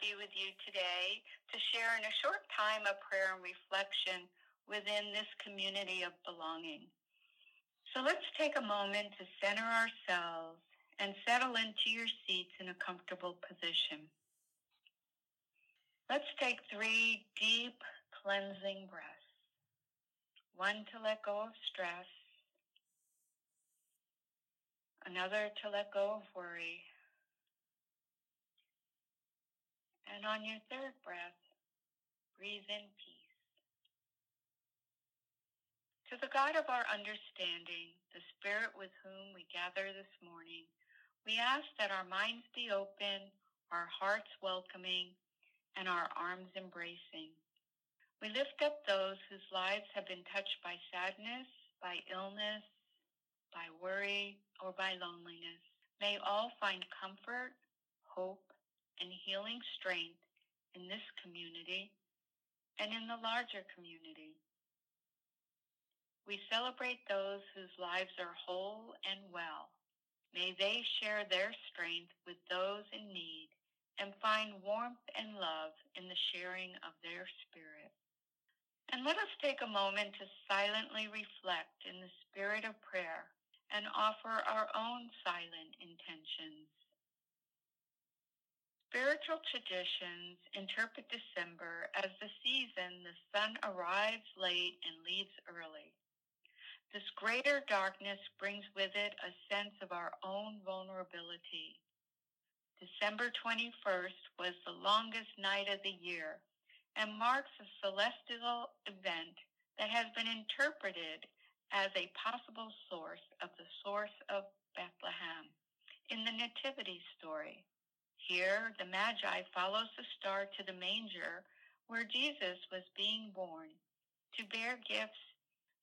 be with you today to share in a short time a prayer and reflection within this community of belonging. So let's take a moment to center ourselves and settle into your seats in a comfortable position. Let's take three deep cleansing breaths. One to let go of stress, another to let go of worry, and on your third breath, breathe in peace. To the God of our understanding, the Spirit with whom we gather this morning, we ask that our minds be open, our hearts welcoming, and our arms embracing. We lift up those whose lives have been touched by sadness, by illness, by worry, or by loneliness. May all find comfort, hope, and healing strength in this community and in the larger community. We celebrate those whose lives are whole and well. May they share their strength with those in need and find warmth and love in the sharing of their spirit. And let us take a moment to silently reflect in the spirit of prayer and offer our own silent intentions. Spiritual traditions interpret December as the season the sun arrives late and leaves early. This greater darkness brings with it a sense of our own vulnerability. December 21st was the longest night of the year and marks a celestial event that has been interpreted as a possible source of the source of Bethlehem in the Nativity story. Here, the Magi follows the star to the manger where Jesus was being born to bear gifts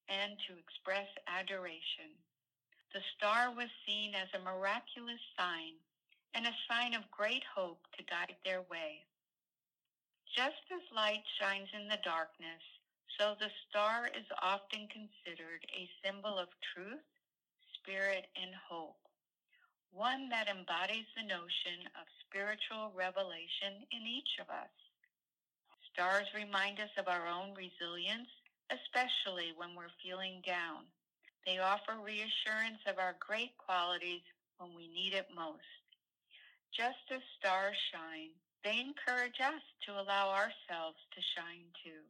and to express adoration. The star was seen as a miraculous sign and a sign of great hope to guide their way. Just as light shines in the darkness, so the star is often considered a symbol of truth, spirit, and hope, one that embodies the notion of spiritual revelation in each of us. Stars remind us of our own resilience especially when we're feeling down. They offer reassurance of our great qualities when we need it most. Just as stars shine, they encourage us to allow ourselves to shine too.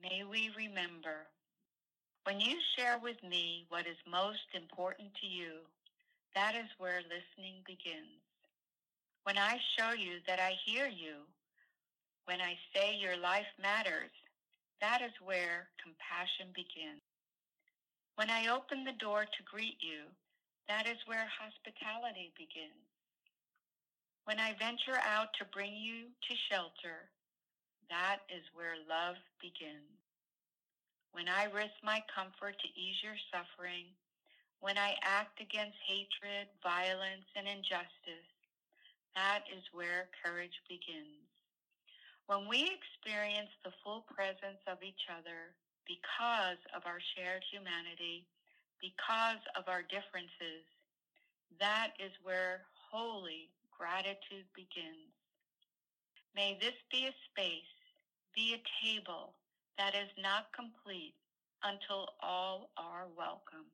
May we remember when you share with me what is most important to you, that is where listening begins. When I show you that I hear you, when I say your life matters, that is where compassion begins. When I open the door to greet you, that is where hospitality begins. When I venture out to bring you to shelter, that is where love begins. When I risk my comfort to ease your suffering, when I act against hatred, violence, and injustice, that is where courage begins. When we experience the full presence of each other because of our shared humanity, because of our differences, that is where holy gratitude begins. May this be a space, be a table that is not complete until all are welcome.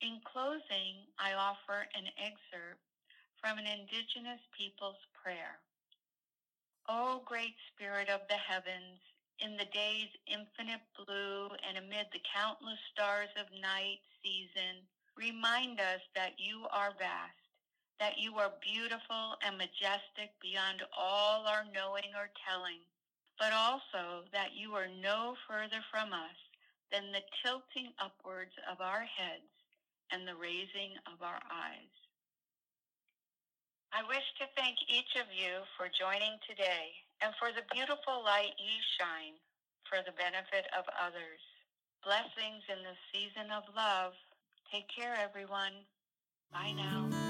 In closing, I offer an excerpt from an Indigenous people's prayer. O great spirit of the heavens, in the day's infinite blue and amid the countless stars of night season, remind us that you are vast, that you are beautiful and majestic beyond all our knowing or telling, but also that you are no further from us than the tilting upwards of our heads and the raising of our eyes. I wish to thank each of you for joining today and for the beautiful light you shine for the benefit of others. Blessings in the season of love. Take care, everyone. Bye now.